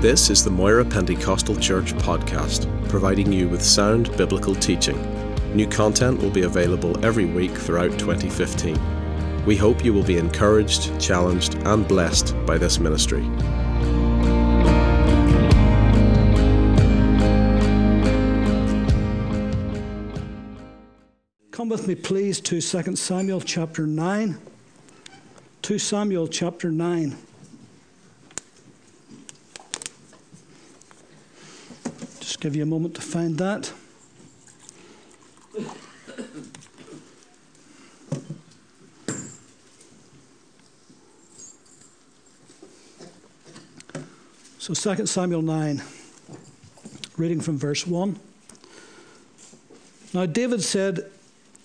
This is the Moira Pentecostal Church podcast, providing you with sound biblical teaching. New content will be available every week throughout 2015. We hope you will be encouraged, challenged, and blessed by this ministry. Come with me, please, to 2 Samuel chapter 9. 2 Samuel chapter 9. Give you a moment to find that. So 2 Samuel 9, reading from verse 1. Now David said,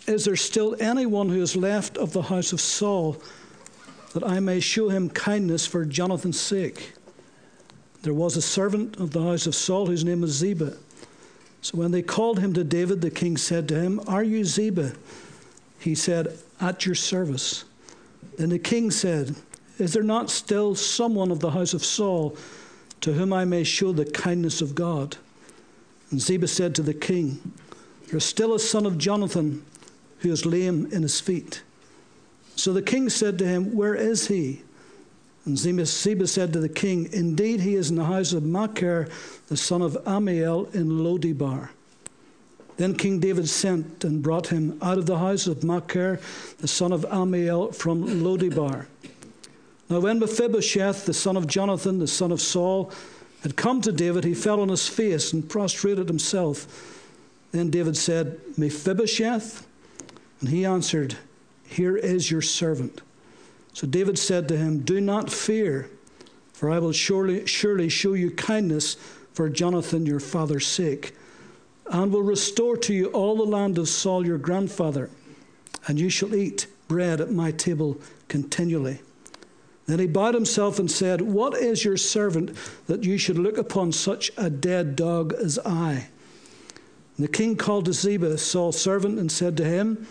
Is there still anyone who is left of the house of Saul that I may show him kindness for Jonathan's sake? There was a servant of the house of Saul whose name was Ziba. So when they called him to David, the king said to him, Are you Ziba? He said, At your service. Then the king said, Is there not still someone of the house of Saul to whom I may show the kindness of God? And Ziba said to the king, There is still a son of Jonathan who is lame in his feet. So the king said to him, Where is he? And Ziba said to the king, Indeed, he is in the house of Machir, the son of Amiel, in Lodibar. Then King David sent and brought him out of the house of Machir, the son of Amiel, from Lodibar. Now, when Mephibosheth, the son of Jonathan, the son of Saul, had come to David, he fell on his face and prostrated himself. Then David said, Mephibosheth? And he answered, Here is your servant. So David said to him, Do not fear, for I will surely, surely show you kindness for Jonathan your father's sake, and will restore to you all the land of Saul your grandfather, and you shall eat bread at my table continually. Then he bowed himself and said, What is your servant that you should look upon such a dead dog as I? And the king called to Ziba, Saul's servant, and said to him,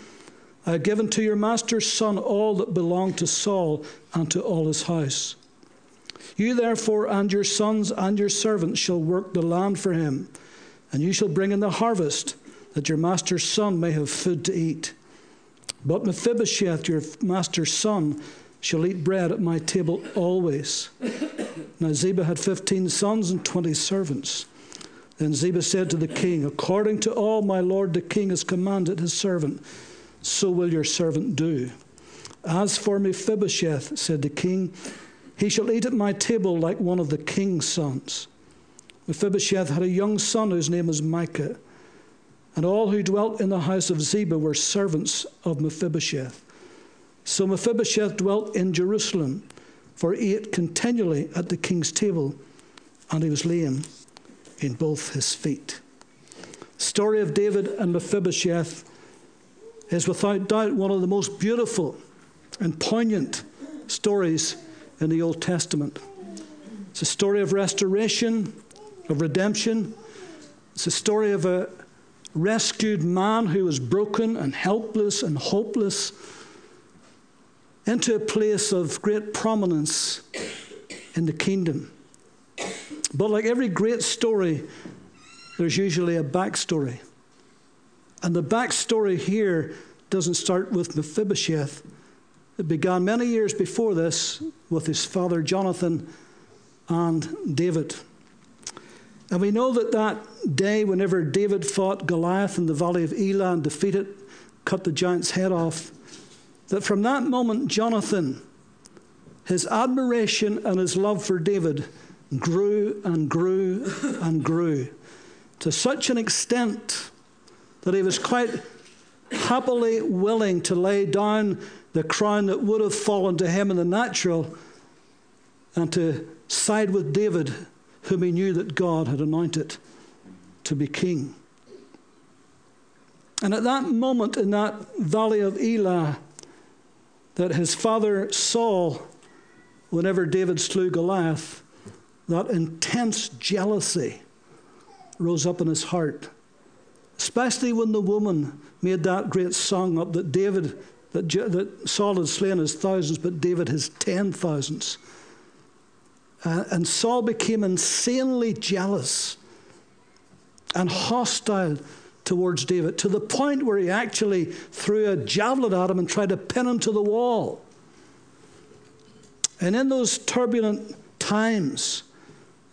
I have given to your master's son all that belonged to Saul and to all his house. You therefore and your sons and your servants shall work the land for him, and you shall bring in the harvest, that your master's son may have food to eat. But Mephibosheth, your master's son, shall eat bread at my table always. Now Ziba had fifteen sons and twenty servants. Then Ziba said to the king, According to all my lord the king has commanded his servant, so will your servant do. As for Mephibosheth, said the king, he shall eat at my table like one of the king's sons. Mephibosheth had a young son whose name was Micah, and all who dwelt in the house of Ziba were servants of Mephibosheth. So Mephibosheth dwelt in Jerusalem, for he ate continually at the king's table, and he was lame in both his feet. Story of David and Mephibosheth is without doubt one of the most beautiful and poignant stories in the Old Testament. It's a story of restoration, of redemption. It's a story of a rescued man who was broken and helpless and hopeless into a place of great prominence in the kingdom. But like every great story, there's usually a backstory. And the backstory here doesn't start with Mephibosheth. It began many years before this with his father Jonathan and David. And we know that that day, whenever David fought Goliath in the valley of Elah and defeated, cut the giant's head off, that from that moment, Jonathan, his admiration and his love for David grew and grew and grew to such an extent that he was quite happily willing to lay down the crown that would have fallen to him in the natural and to side with David, whom he knew that God had anointed to be king. And at that moment in that valley of Elah, that his father Saul, whenever David slew Goliath, that intense jealousy rose up in his heart Especially when the woman made that great song up that David, that, that Saul had slain his thousands, but David his ten thousands. Uh, and Saul became insanely jealous and hostile towards David to the point where he actually threw a javelin at him and tried to pin him to the wall. And in those turbulent times,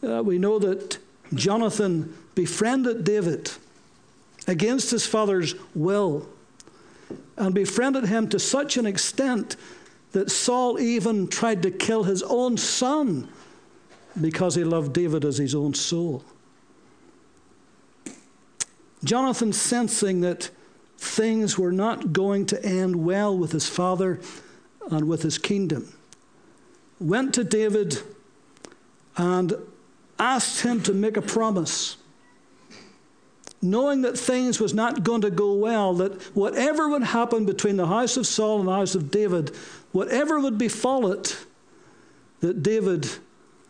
uh, we know that Jonathan befriended David against his father's will and befriended him to such an extent that Saul even tried to kill his own son because he loved David as his own soul. Jonathan, sensing that things were not going to end well with his father and with his kingdom, went to David and asked him to make a promise. Knowing that things was not going to go well, that whatever would happen between the house of Saul and the house of David, whatever would befall it, that David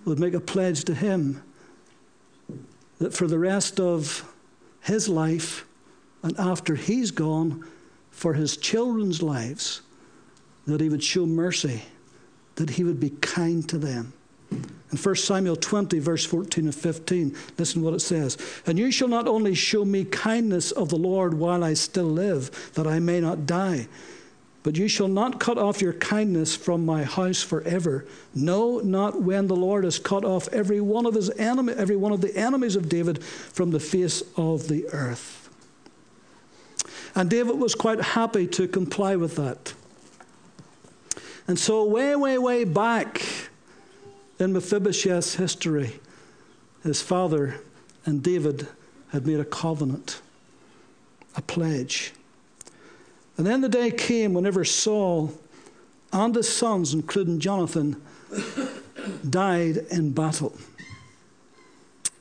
would make a pledge to him that for the rest of his life and after he's gone, for his children's lives, that he would show mercy, that he would be kind to them. In 1 Samuel 20, verse 14 and 15, listen to what it says. And you shall not only show me kindness of the Lord while I still live, that I may not die, but you shall not cut off your kindness from my house forever. No, not when the Lord has cut off every one of his enemy, every one of the enemies of David from the face of the earth. And David was quite happy to comply with that. And so, way, way, way back in Mephibosheth's history, his father and David had made a covenant, a pledge. And then the day came whenever Saul and his sons, including Jonathan, died in battle.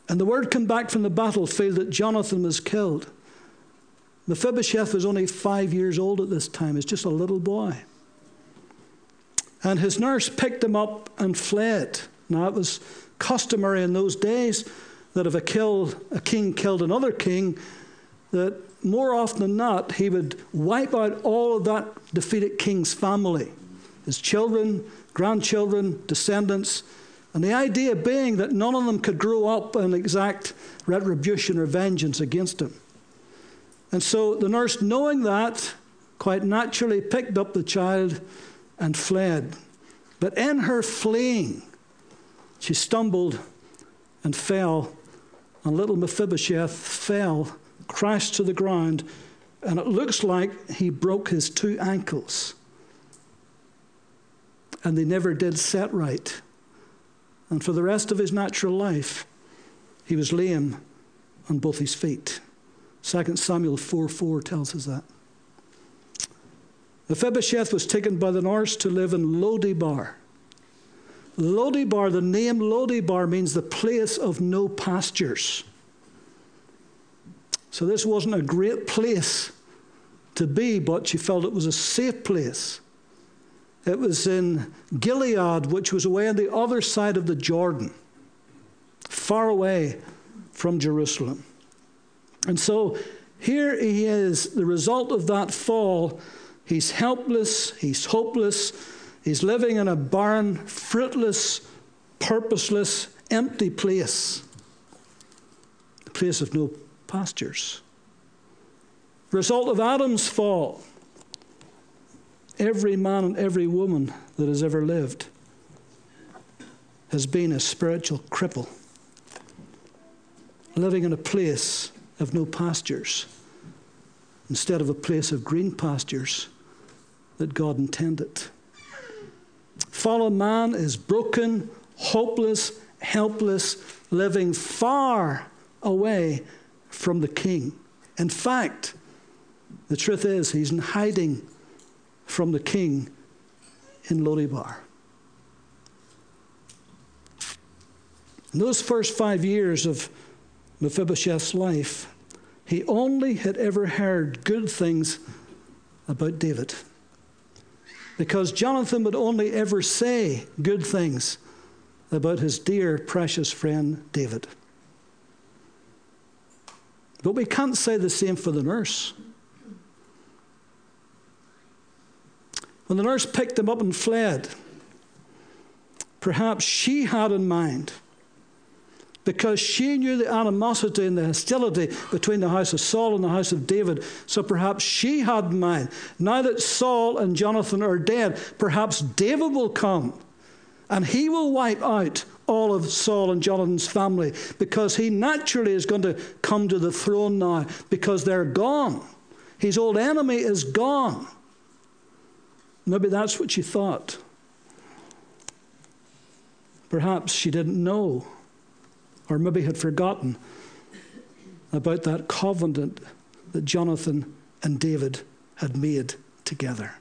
And the word came back from the battlefield that Jonathan was killed. Mephibosheth was only five years old at this time, he's just a little boy. And his nurse picked him up and fled. Now, it was customary in those days that if a, a king killed another king, that more often than not, he would wipe out all of that defeated king's family his children, grandchildren, descendants. And the idea being that none of them could grow up and exact retribution or vengeance against him. And so the nurse, knowing that, quite naturally picked up the child and fled. But in her fleeing, she stumbled and fell, and little Mephibosheth fell crashed to the ground, and it looks like he broke his two ankles. And they never did set right. And for the rest of his natural life, he was lame on both his feet. 2 Samuel 4 4 tells us that. Mephibosheth was taken by the nurse to live in Lodibar. Lodibar, the name Lodibar means the place of no pastures. So this wasn't a great place to be, but she felt it was a safe place. It was in Gilead, which was away on the other side of the Jordan, far away from Jerusalem. And so here he is, the result of that fall. He's helpless, he's hopeless, he's living in a barren, fruitless, purposeless, empty place. A place of no pastures. Result of Adam's fall. Every man and every woman that has ever lived has been a spiritual cripple, living in a place of no pastures instead of a place of green pastures that God intended. Fallen man is broken, hopeless, helpless, living far away from the king. In fact, the truth is, he's in hiding from the king in Lodibar. In those first five years of Mephibosheth's life, he only had ever heard good things about David. Because Jonathan would only ever say good things about his dear, precious friend David. But we can't say the same for the nurse. When the nurse picked him up and fled, perhaps she had in mind because she knew the animosity and the hostility between the house of Saul and the house of David. So perhaps she had in mind, now that Saul and Jonathan are dead, perhaps David will come and he will wipe out all of Saul and Jonathan's family because he naturally is going to come to the throne now because they're gone. His old enemy is gone. Maybe that's what she thought. Perhaps she didn't know or maybe had forgotten about that covenant that Jonathan and David had made together.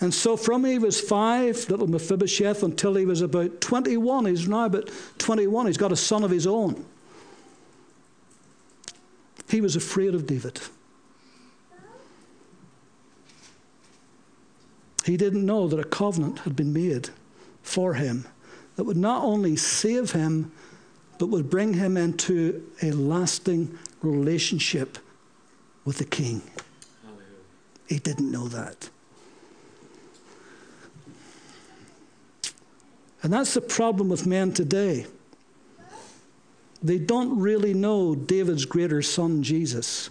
And so from he was five, little Mephibosheth, until he was about 21, he's now about 21, he's got a son of his own. He was afraid of David. He didn't know that a covenant had been made for him that would not only save him, but would bring him into a lasting relationship with the king. He didn't know that. And that's the problem with men today. They don't really know David's greater son, Jesus.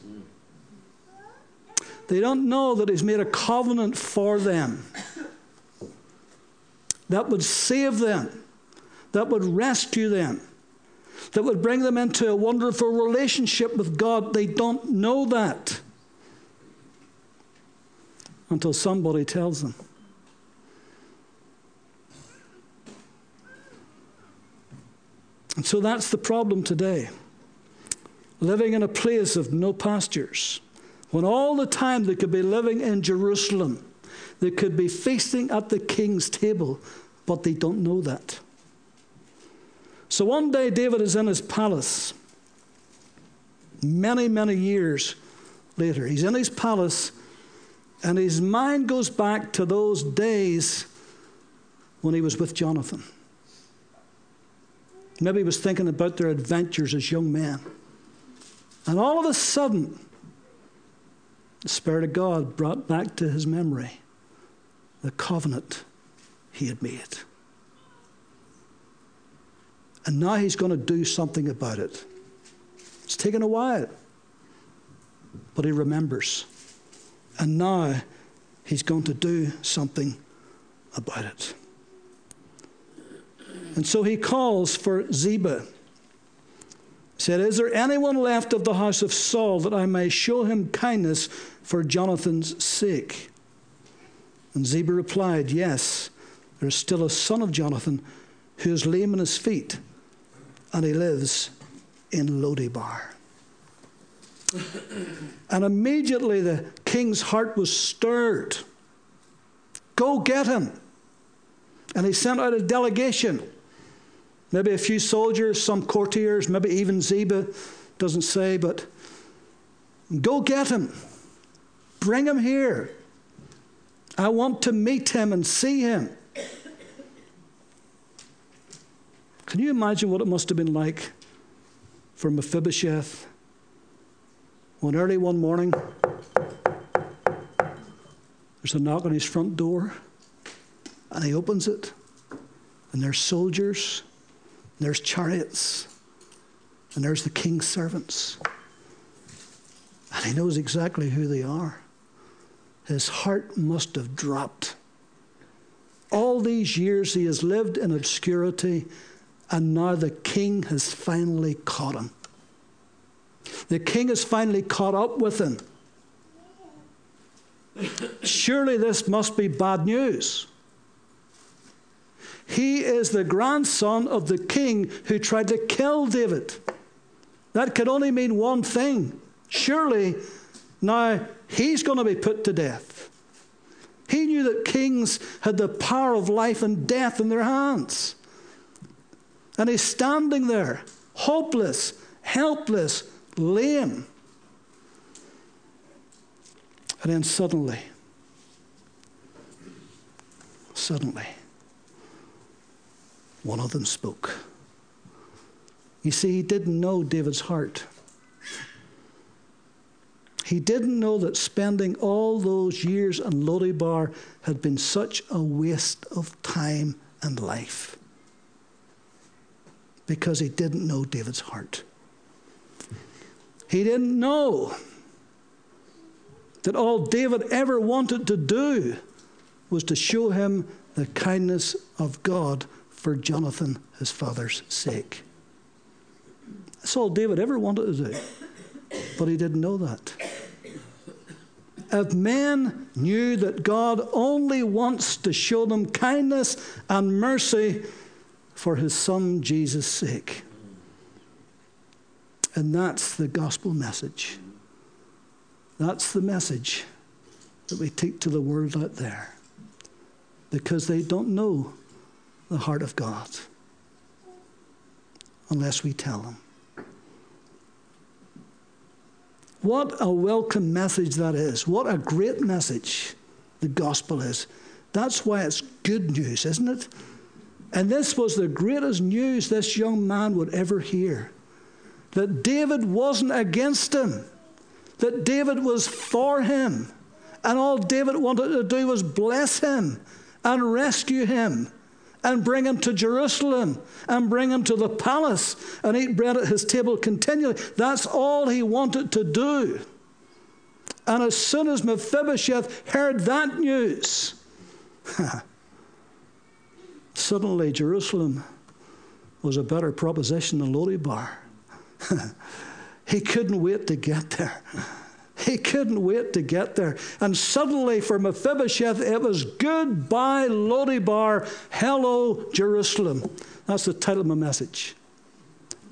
They don't know that he's made a covenant for them that would save them that would rescue them, that would bring them into a wonderful relationship with God. They don't know that until somebody tells them. And so that's the problem today. Living in a place of no pastures, when all the time they could be living in Jerusalem, they could be feasting at the king's table, but they don't know that. So one day, David is in his palace. Many, many years later, he's in his palace, and his mind goes back to those days when he was with Jonathan. Maybe he was thinking about their adventures as young men. And all of a sudden, the Spirit of God brought back to his memory the covenant he had made. And now he's going to do something about it. It's taken a while, but he remembers. And now he's going to do something about it. And so he calls for Ziba. He said, Is there anyone left of the house of Saul that I may show him kindness for Jonathan's sake? And Ziba replied, Yes, there is still a son of Jonathan who is lame in his feet and he lives in Lodebar. and immediately the king's heart was stirred. Go get him. And he sent out a delegation. Maybe a few soldiers, some courtiers, maybe even Ziba, doesn't say, but go get him. Bring him here. I want to meet him and see him. Can you imagine what it must have been like for Mephibosheth when early one morning there's a knock on his front door and he opens it and there's soldiers, and there's chariots, and there's the king's servants. And he knows exactly who they are. His heart must have dropped. All these years he has lived in obscurity and now the king has finally caught him. The king has finally caught up with him. Surely this must be bad news. He is the grandson of the king who tried to kill David. That could only mean one thing. Surely now he's going to be put to death. He knew that kings had the power of life and death in their hands. And he's standing there, hopeless, helpless, lame. And then suddenly, suddenly, one of them spoke. You see, he didn't know David's heart. He didn't know that spending all those years in Lodebar had been such a waste of time and life. Because he didn't know David's heart. He didn't know that all David ever wanted to do was to show him the kindness of God for Jonathan, his father's sake. That's all David ever wanted to do. But he didn't know that. If men knew that God only wants to show them kindness and mercy for his son Jesus' sake. And that's the gospel message. That's the message that we take to the world out there because they don't know the heart of God unless we tell them. What a welcome message that is. What a great message the gospel is. That's why it's good news, isn't it? And this was the greatest news this young man would ever hear that David wasn't against him, that David was for him. And all David wanted to do was bless him and rescue him and bring him to Jerusalem and bring him to the palace and eat bread at his table continually. That's all he wanted to do. And as soon as Mephibosheth heard that news, suddenly Jerusalem was a better proposition than Lodebar. he couldn't wait to get there. He couldn't wait to get there. And suddenly, for Mephibosheth, it was goodbye, Lodebar, hello, Jerusalem. That's the title of my message.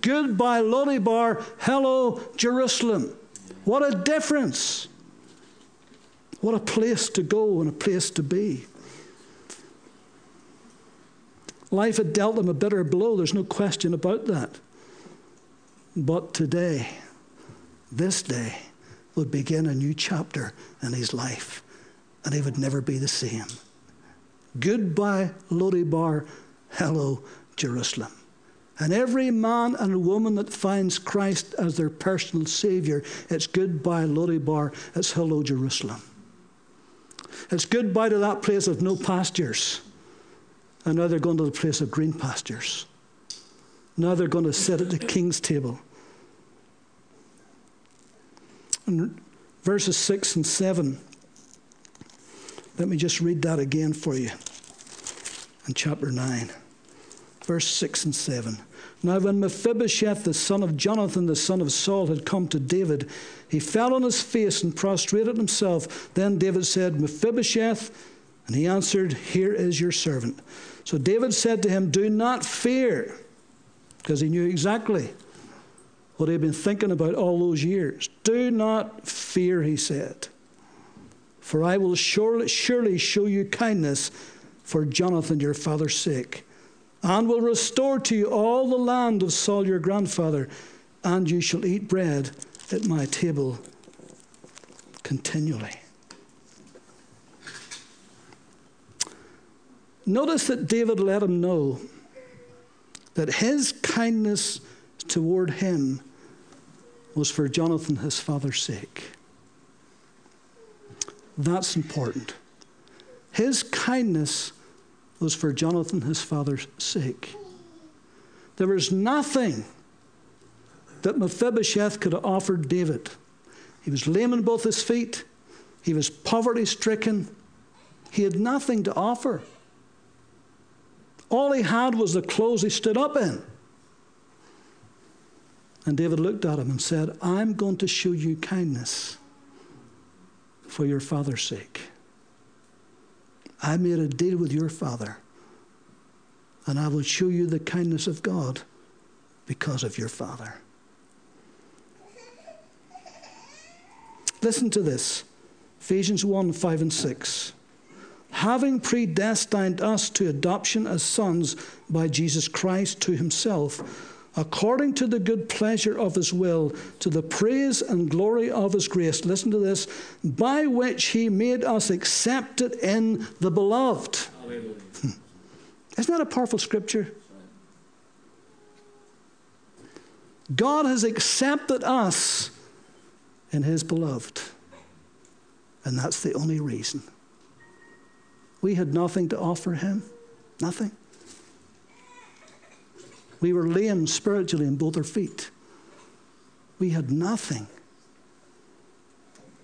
Goodbye, Lodebar, hello, Jerusalem. What a difference. What a place to go and a place to be. Life had dealt him a bitter blow, there's no question about that. But today, this day, would begin a new chapter in his life, and he would never be the same. Goodbye, Lodebar. Hello, Jerusalem. And every man and woman that finds Christ as their personal Savior, it's goodbye, Lodebar. It's hello, Jerusalem. It's goodbye to that place of no pastures. And now they're going to the place of green pastures. Now they're going to sit at the king's table and verses 6 and 7. Let me just read that again for you in chapter 9, verse 6 and 7. Now, when Mephibosheth, the son of Jonathan, the son of Saul, had come to David, he fell on his face and prostrated himself. Then David said, Mephibosheth, and he answered, Here is your servant. So David said to him, Do not fear, because he knew exactly what he'd been thinking about all those years. Do not fear, he said, for I will surely, surely show you kindness for Jonathan your father's sake, and will restore to you all the land of Saul your grandfather, and you shall eat bread at my table continually. Notice that David let him know that his kindness toward him was for Jonathan, his father's sake. That's important. His kindness was for Jonathan, his father's sake. There was nothing that Mephibosheth could have offered David. He was lame in both his feet, he was poverty stricken, he had nothing to offer. All he had was the clothes he stood up in. And David looked at him and said, I'm going to show you kindness for your father's sake. I made a deal with your father, and I will show you the kindness of God because of your father. Listen to this Ephesians 1 5 and 6. Having predestined us to adoption as sons by Jesus Christ to himself according to the good pleasure of his will, to the praise and glory of his grace. Listen to this by which he made us accepted in the beloved. Hmm. Isn't that a powerful scripture? God has accepted us in his beloved. And that's the only reason. We had nothing to offer him. Nothing. We were lame spiritually in both our feet. We had nothing.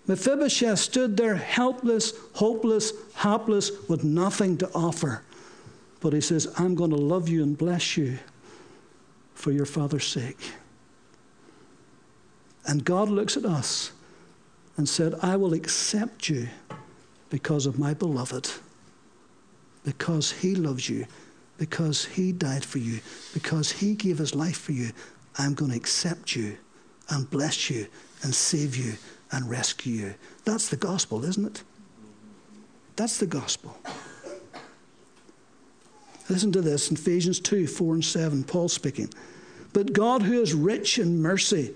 Mephibosheth stood there helpless, hopeless, hapless, with nothing to offer. But he says, I'm going to love you and bless you for your father's sake. And God looks at us and said, I will accept you because of my beloved, because he loves you, because he died for you, because he gave his life for you. I'm going to accept you and bless you and save you and rescue you. That's the gospel, isn't it? That's the gospel. Listen to this in Ephesians 2 4 and 7, Paul speaking. But God, who is rich in mercy,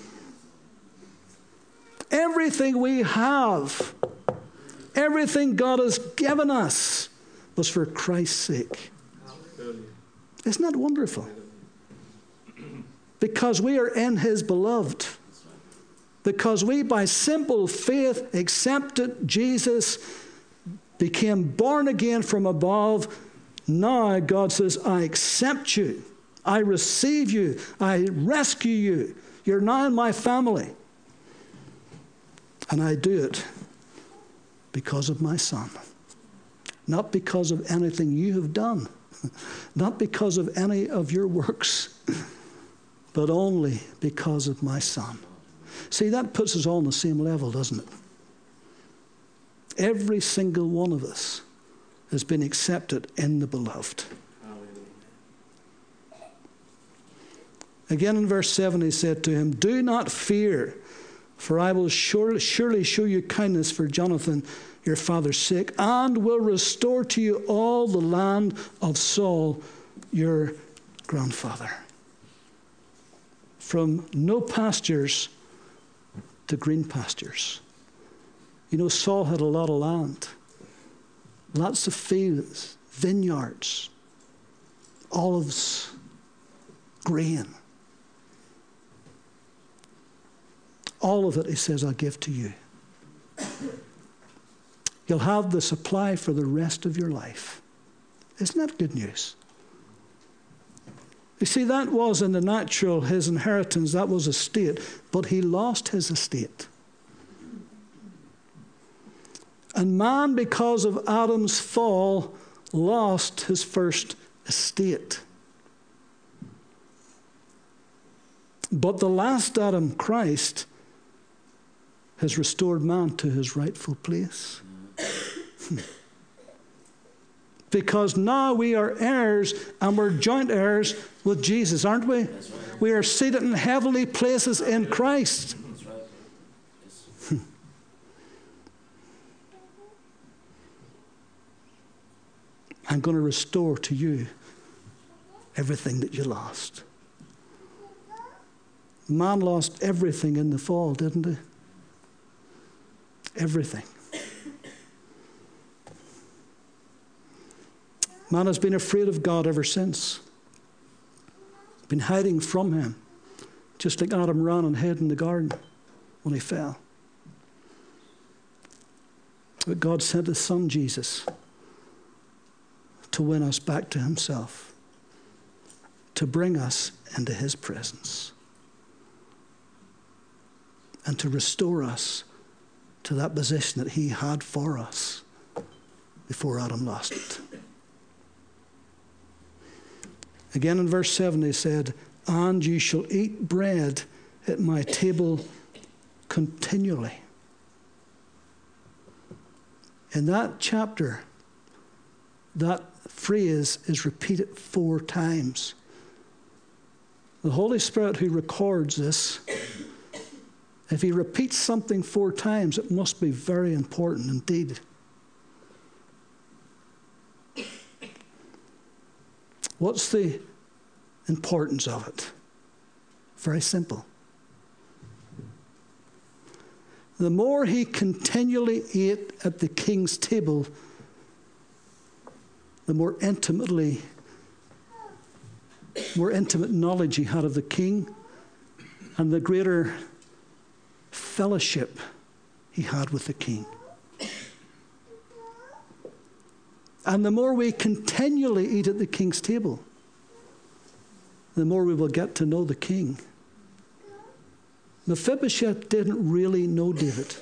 everything we have, everything God has given us, was for Christ's sake. Isn't that wonderful? Because we are in his beloved because we, by simple faith, accepted Jesus, became born again from above. Now God says, I accept you, I receive you, I rescue you. You're now in my family. And I do it because of my son. Not because of anything you have done, not because of any of your works, but only because of my son. See, that puts us all on the same level, doesn't it? Every single one of us has been accepted in the beloved. Again in verse 7, he said to him, Do not fear, for I will surely, surely show you kindness for Jonathan, your father's sake, and will restore to you all the land of Saul, your grandfather. From no pastures to green pastures. You know, Saul had a lot of land, lots of fields, vineyards, olives, grain. All of it, he says, I'll give to you. You'll have the supply for the rest of your life. Isn't that good news? You see, that was in the natural his inheritance, that was a estate, but he lost his estate. And man, because of Adam's fall, lost his first estate. But the last Adam, Christ, has restored man to his rightful place. because now we are heirs and we're joint heirs with Jesus, aren't we? We are seated in heavenly places in Christ. I'm going to restore to you everything that you lost. Man lost everything in the fall, didn't he? Everything. Man has been afraid of God ever since, been hiding from Him, just like Adam ran and hid in the garden when he fell. But God sent His Son, Jesus, to win us back to Himself, to bring us into His presence, and to restore us to that position that He had for us before Adam lost it. Again in verse 7, he said, And you shall eat bread at my table continually. In that chapter, that phrase is repeated four times. The Holy Spirit who records this, if he repeats something four times, it must be very important indeed. What's the importance of it? Very simple. the more he continually ate at the king's table, the more intimately, more intimate knowledge he had of the king, and the greater fellowship he had with the king. And the more we continually eat at the king's table, the more we will get to know the king. Mephibosheth didn't really know David.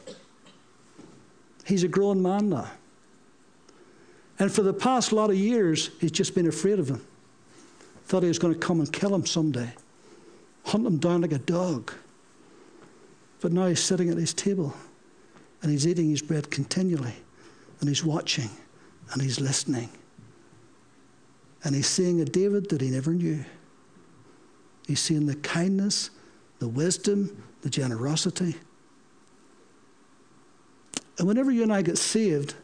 He's a grown man now. And for the past lot of years, he's just been afraid of him. Thought he was going to come and kill him someday, hunt him down like a dog. But now he's sitting at his table and he's eating his bread continually and he's watching and he's listening. And he's seeing a David that he never knew. He's seeing the kindness, the wisdom, the generosity. And whenever you and I get saved,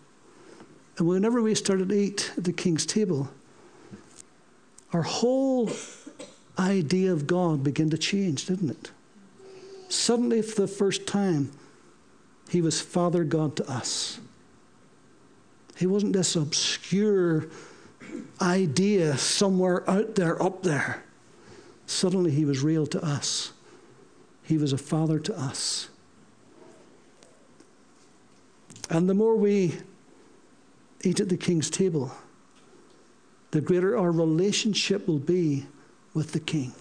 and whenever we started to eat at the king's table, our whole idea of God began to change, didn't it? Suddenly, for the first time, he was Father God to us. He wasn't this obscure idea somewhere out there, up there. Suddenly, he was real to us. He was a father to us. And the more we eat at the king's table, the greater our relationship will be with the king.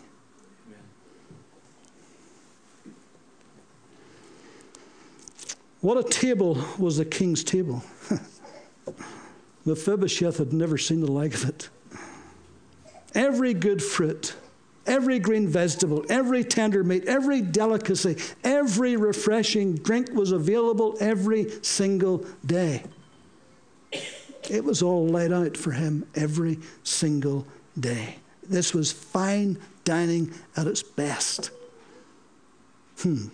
What a table was the king's table. Mephibosheth had never seen the like of it. Every good fruit, every green vegetable, every tender meat, every delicacy, every refreshing drink was available every single day. It was all laid out for him every single day. This was fine dining at its best. Hmm.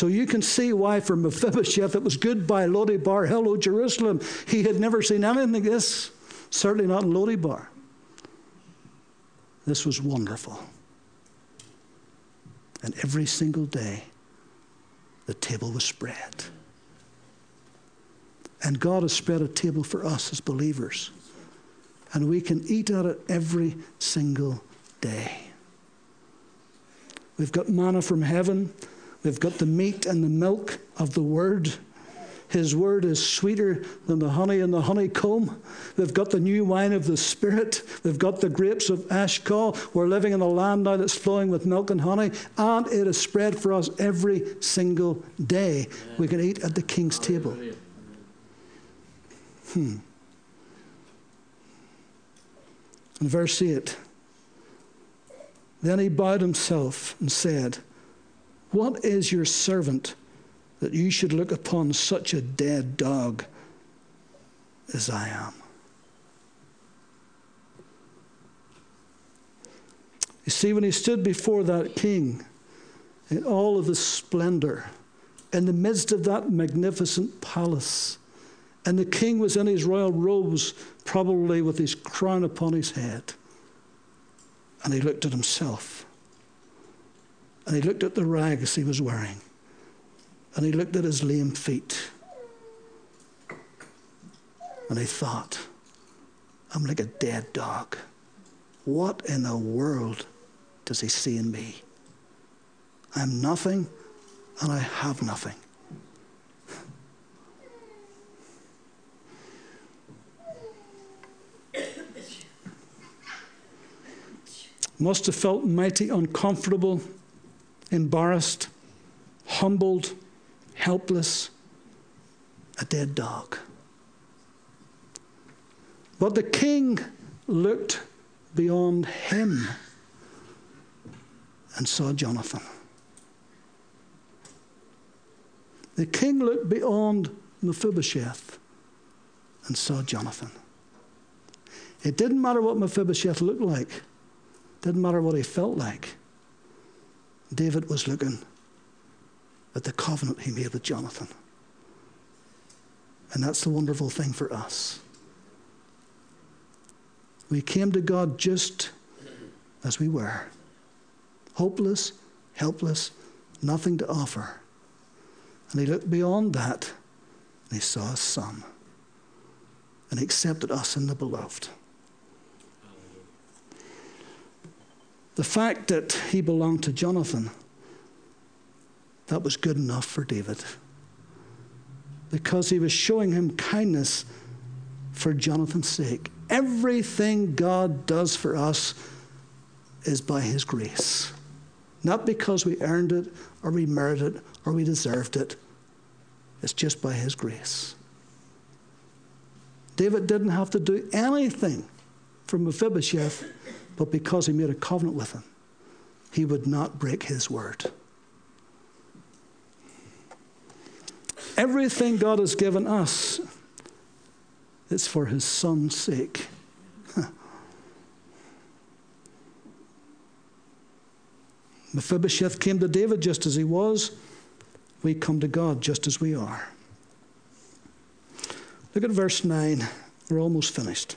So you can see why for Mephibosheth it was goodbye Lodebar, hello Jerusalem. He had never seen anything like this, certainly not in Lodebar. This was wonderful. And every single day, the table was spread. And God has spread a table for us as believers. And we can eat at it every single day. We've got manna from heaven. We've got the meat and the milk of the Word. His word is sweeter than the honey in the honeycomb. We've got the new wine of the Spirit. We've got the grapes of Eshcol. We're living in a land now that's flowing with milk and honey, and it is spread for us every single day. We can eat at the king's table. Hmm. In verse 8, then he bowed himself and said, What is your servant that you should look upon such a dead dog as I am. You see, when he stood before that king in all of his splendor, in the midst of that magnificent palace, and the king was in his royal robes, probably with his crown upon his head, and he looked at himself, and he looked at the rags he was wearing and he looked at his lame feet. And he thought, I'm like a dead dog. What in the world does he see in me? I'm nothing and I have nothing. Must have felt mighty uncomfortable, embarrassed, humbled helpless, a dead dog. But the king looked beyond him and saw Jonathan. The king looked beyond Mephibosheth and saw Jonathan. It didn't matter what Mephibosheth looked like, it didn't matter what he felt like. David was looking at the covenant he made with Jonathan. And that's the wonderful thing for us. We came to God just as we were hopeless, helpless, nothing to offer. And he looked beyond that and he saw his son. And he accepted us in the beloved. The fact that he belonged to Jonathan, that was good enough for David. Because he was showing him kindness for Jonathan's sake. Everything God does for us is by his grace. Not because we earned it or we merited it or we deserved it. It's just by his grace. David didn't have to do anything for Mephibosheth, but because he made a covenant with him, he would not break his word. Everything God has given us is for his son's sake. Mephibosheth came to David just as he was. We come to God just as we are. Look at verse 9. We're almost finished.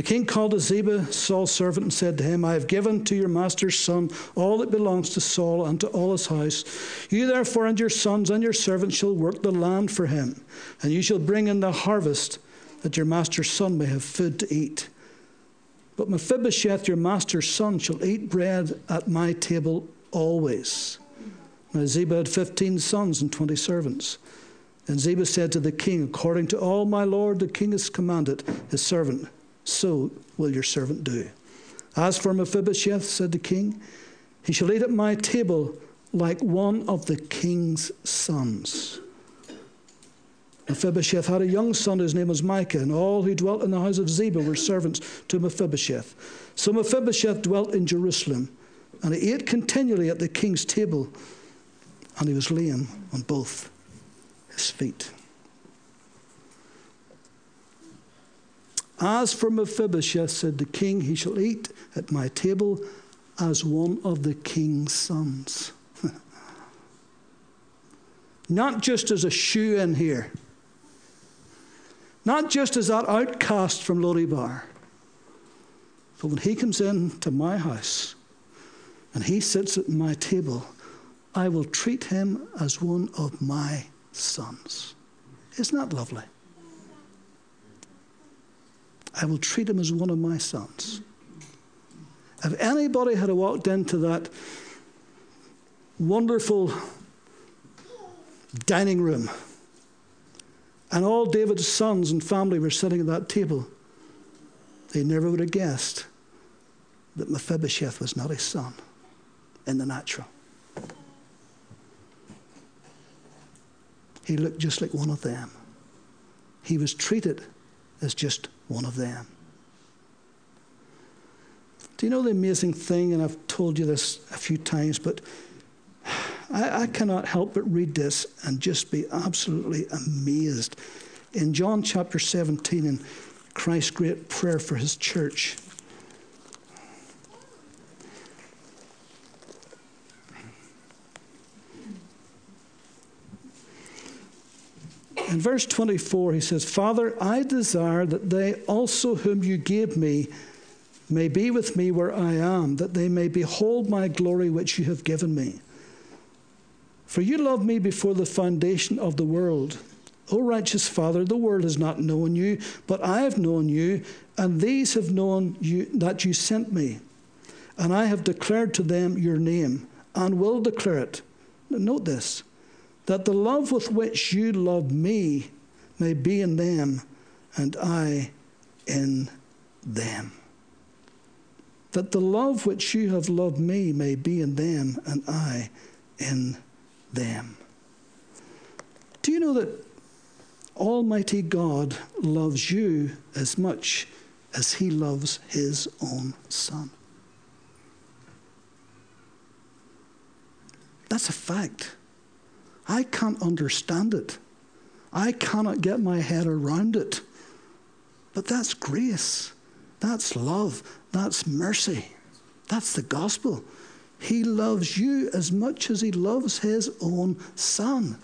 The king called Ziba, Saul's servant, and said to him, I have given to your master's son all that belongs to Saul and to all his house. You therefore and your sons and your servants shall work the land for him, and you shall bring in the harvest, that your master's son may have food to eat. But Mephibosheth, your master's son, shall eat bread at my table always. Now Ziba had fifteen sons and twenty servants. And Ziba said to the king, According to all my lord the king has commanded his servant, so will your servant do. As for Mephibosheth, said the king, he shall eat at my table like one of the king's sons. Mephibosheth had a young son whose name was Micah, and all who dwelt in the house of Ziba were servants to Mephibosheth. So Mephibosheth dwelt in Jerusalem, and he ate continually at the king's table, and he was lame on both his feet. As for Mephibosheth, said the king, he shall eat at my table as one of the king's sons. Not just as a shoe in here not just as that outcast from Lodebar, but when he comes in to my house and he sits at my table, I will treat him as one of my sons. Isn't that lovely? I will treat him as one of my sons. If anybody had walked into that wonderful dining room and all David's sons and family were sitting at that table. They never would have guessed that Mephibosheth was not his son in the natural. He looked just like one of them. He was treated as just one of them. Do you know the amazing thing? And I've told you this a few times, but I, I cannot help but read this and just be absolutely amazed. In John chapter 17, in Christ's great prayer for his church, In verse 24, he says, Father, I desire that they also whom you gave me may be with me where I am, that they may behold my glory which you have given me. For you loved me before the foundation of the world. O righteous Father, the world has not known you, but I have known you, and these have known you that you sent me. And I have declared to them your name, and will declare it. Note this that the love with which you love me may be in them, and I in them. That the love which you have loved me may be in them, and I in them. Do you know that Almighty God loves you as much as He loves His own Son? That's a fact. I can't understand it. I cannot get my head around it. But that's grace. That's love. That's mercy. That's the gospel. He loves you as much as he loves his own son.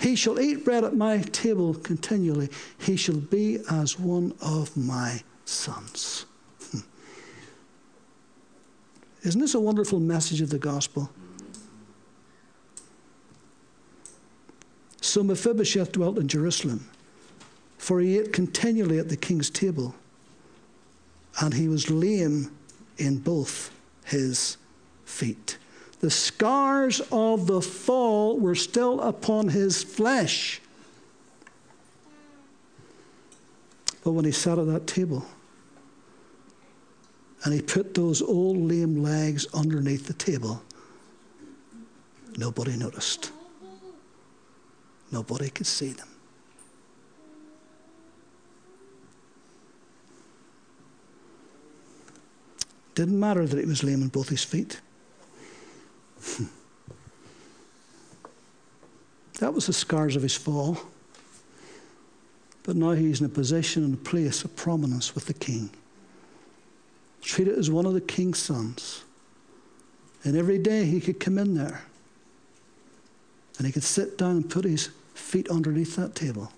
He shall eat bread at my table continually. He shall be as one of my sons. Hmm. Isn't this a wonderful message of the gospel? So Mephibosheth dwelt in Jerusalem, for he ate continually at the king's table, and he was lame in both his feet. The scars of the fall were still upon his flesh. But when he sat at that table, and he put those old lame legs underneath the table. Nobody noticed. Nobody could see them. Didn't matter that he was lame in both his feet. that was the scars of his fall. But now he's in a position and a place of prominence with the king treated as one of the king's sons. And every day he could come in there and he could sit down and put his feet underneath that table.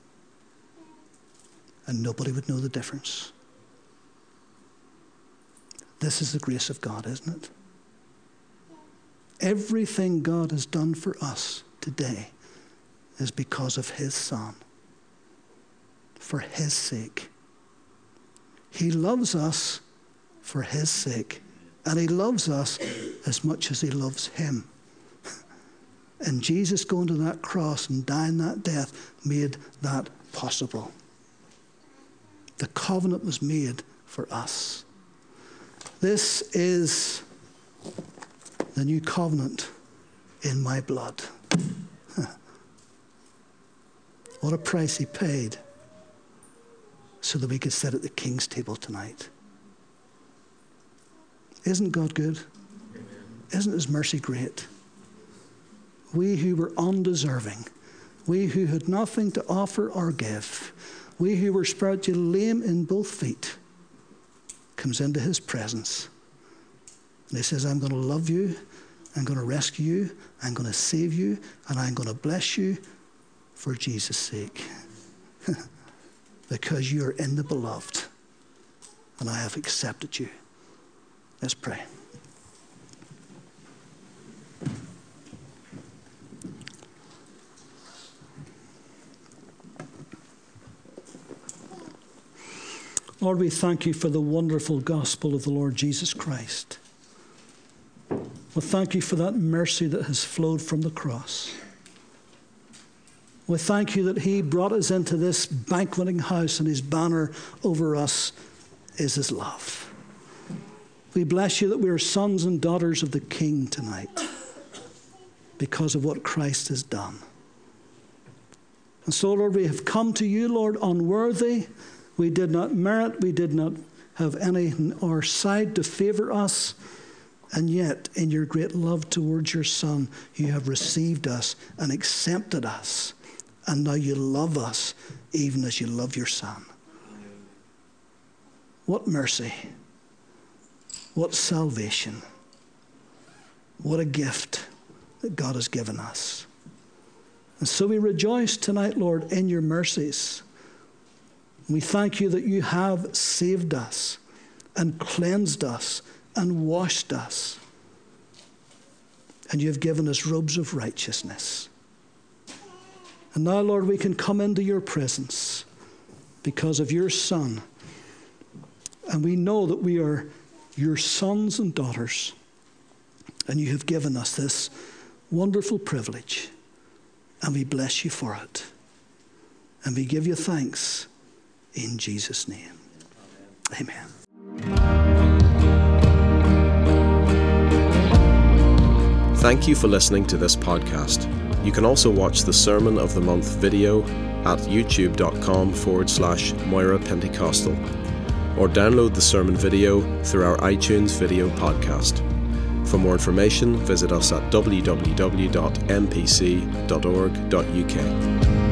And nobody would know the difference. This is the grace of God, isn't it? Everything God has done for us today is because of His Son, for His sake. He loves us for his sake. And he loves us as much as he loves him. And Jesus going to that cross and dying that death made that possible. The covenant was made for us. This is the new covenant in my blood. what a price he paid so that we could sit at the king's table tonight. Isn't God good? Isn't His mercy great? We who were undeserving, we who had nothing to offer or give, we who were spiritually lame in both feet, comes into His presence. And He says, I'm going to love you, I'm going to rescue you, I'm going to save you, and I'm going to bless you for Jesus' sake. because you are in the beloved, and I have accepted you. Let's pray. Lord, we thank you for the wonderful gospel of the Lord Jesus Christ. We thank you for that mercy that has flowed from the cross. We thank you that He brought us into this banqueting house and His banner over us is His love. We bless you that we are sons and daughters of the King tonight because of what Christ has done. And so, Lord, we have come to you, Lord, unworthy. We did not merit, we did not have any on our side to favor us. And yet, in your great love towards your Son, you have received us and accepted us. And now you love us even as you love your Son. What mercy! What salvation. What a gift that God has given us. And so we rejoice tonight, Lord, in your mercies. We thank you that you have saved us and cleansed us and washed us. And you have given us robes of righteousness. And now, Lord, we can come into your presence because of your Son. And we know that we are your sons and daughters. And you have given us this wonderful privilege. And we bless you for it. And we give you thanks in Jesus' name. Amen. Thank you for listening to this podcast. You can also watch the Sermon of the Month video at youtube.com forward slash Moira Pentecostal or download the sermon video through our iTunes video podcast. For more information, visit us at www.mpc.org.uk.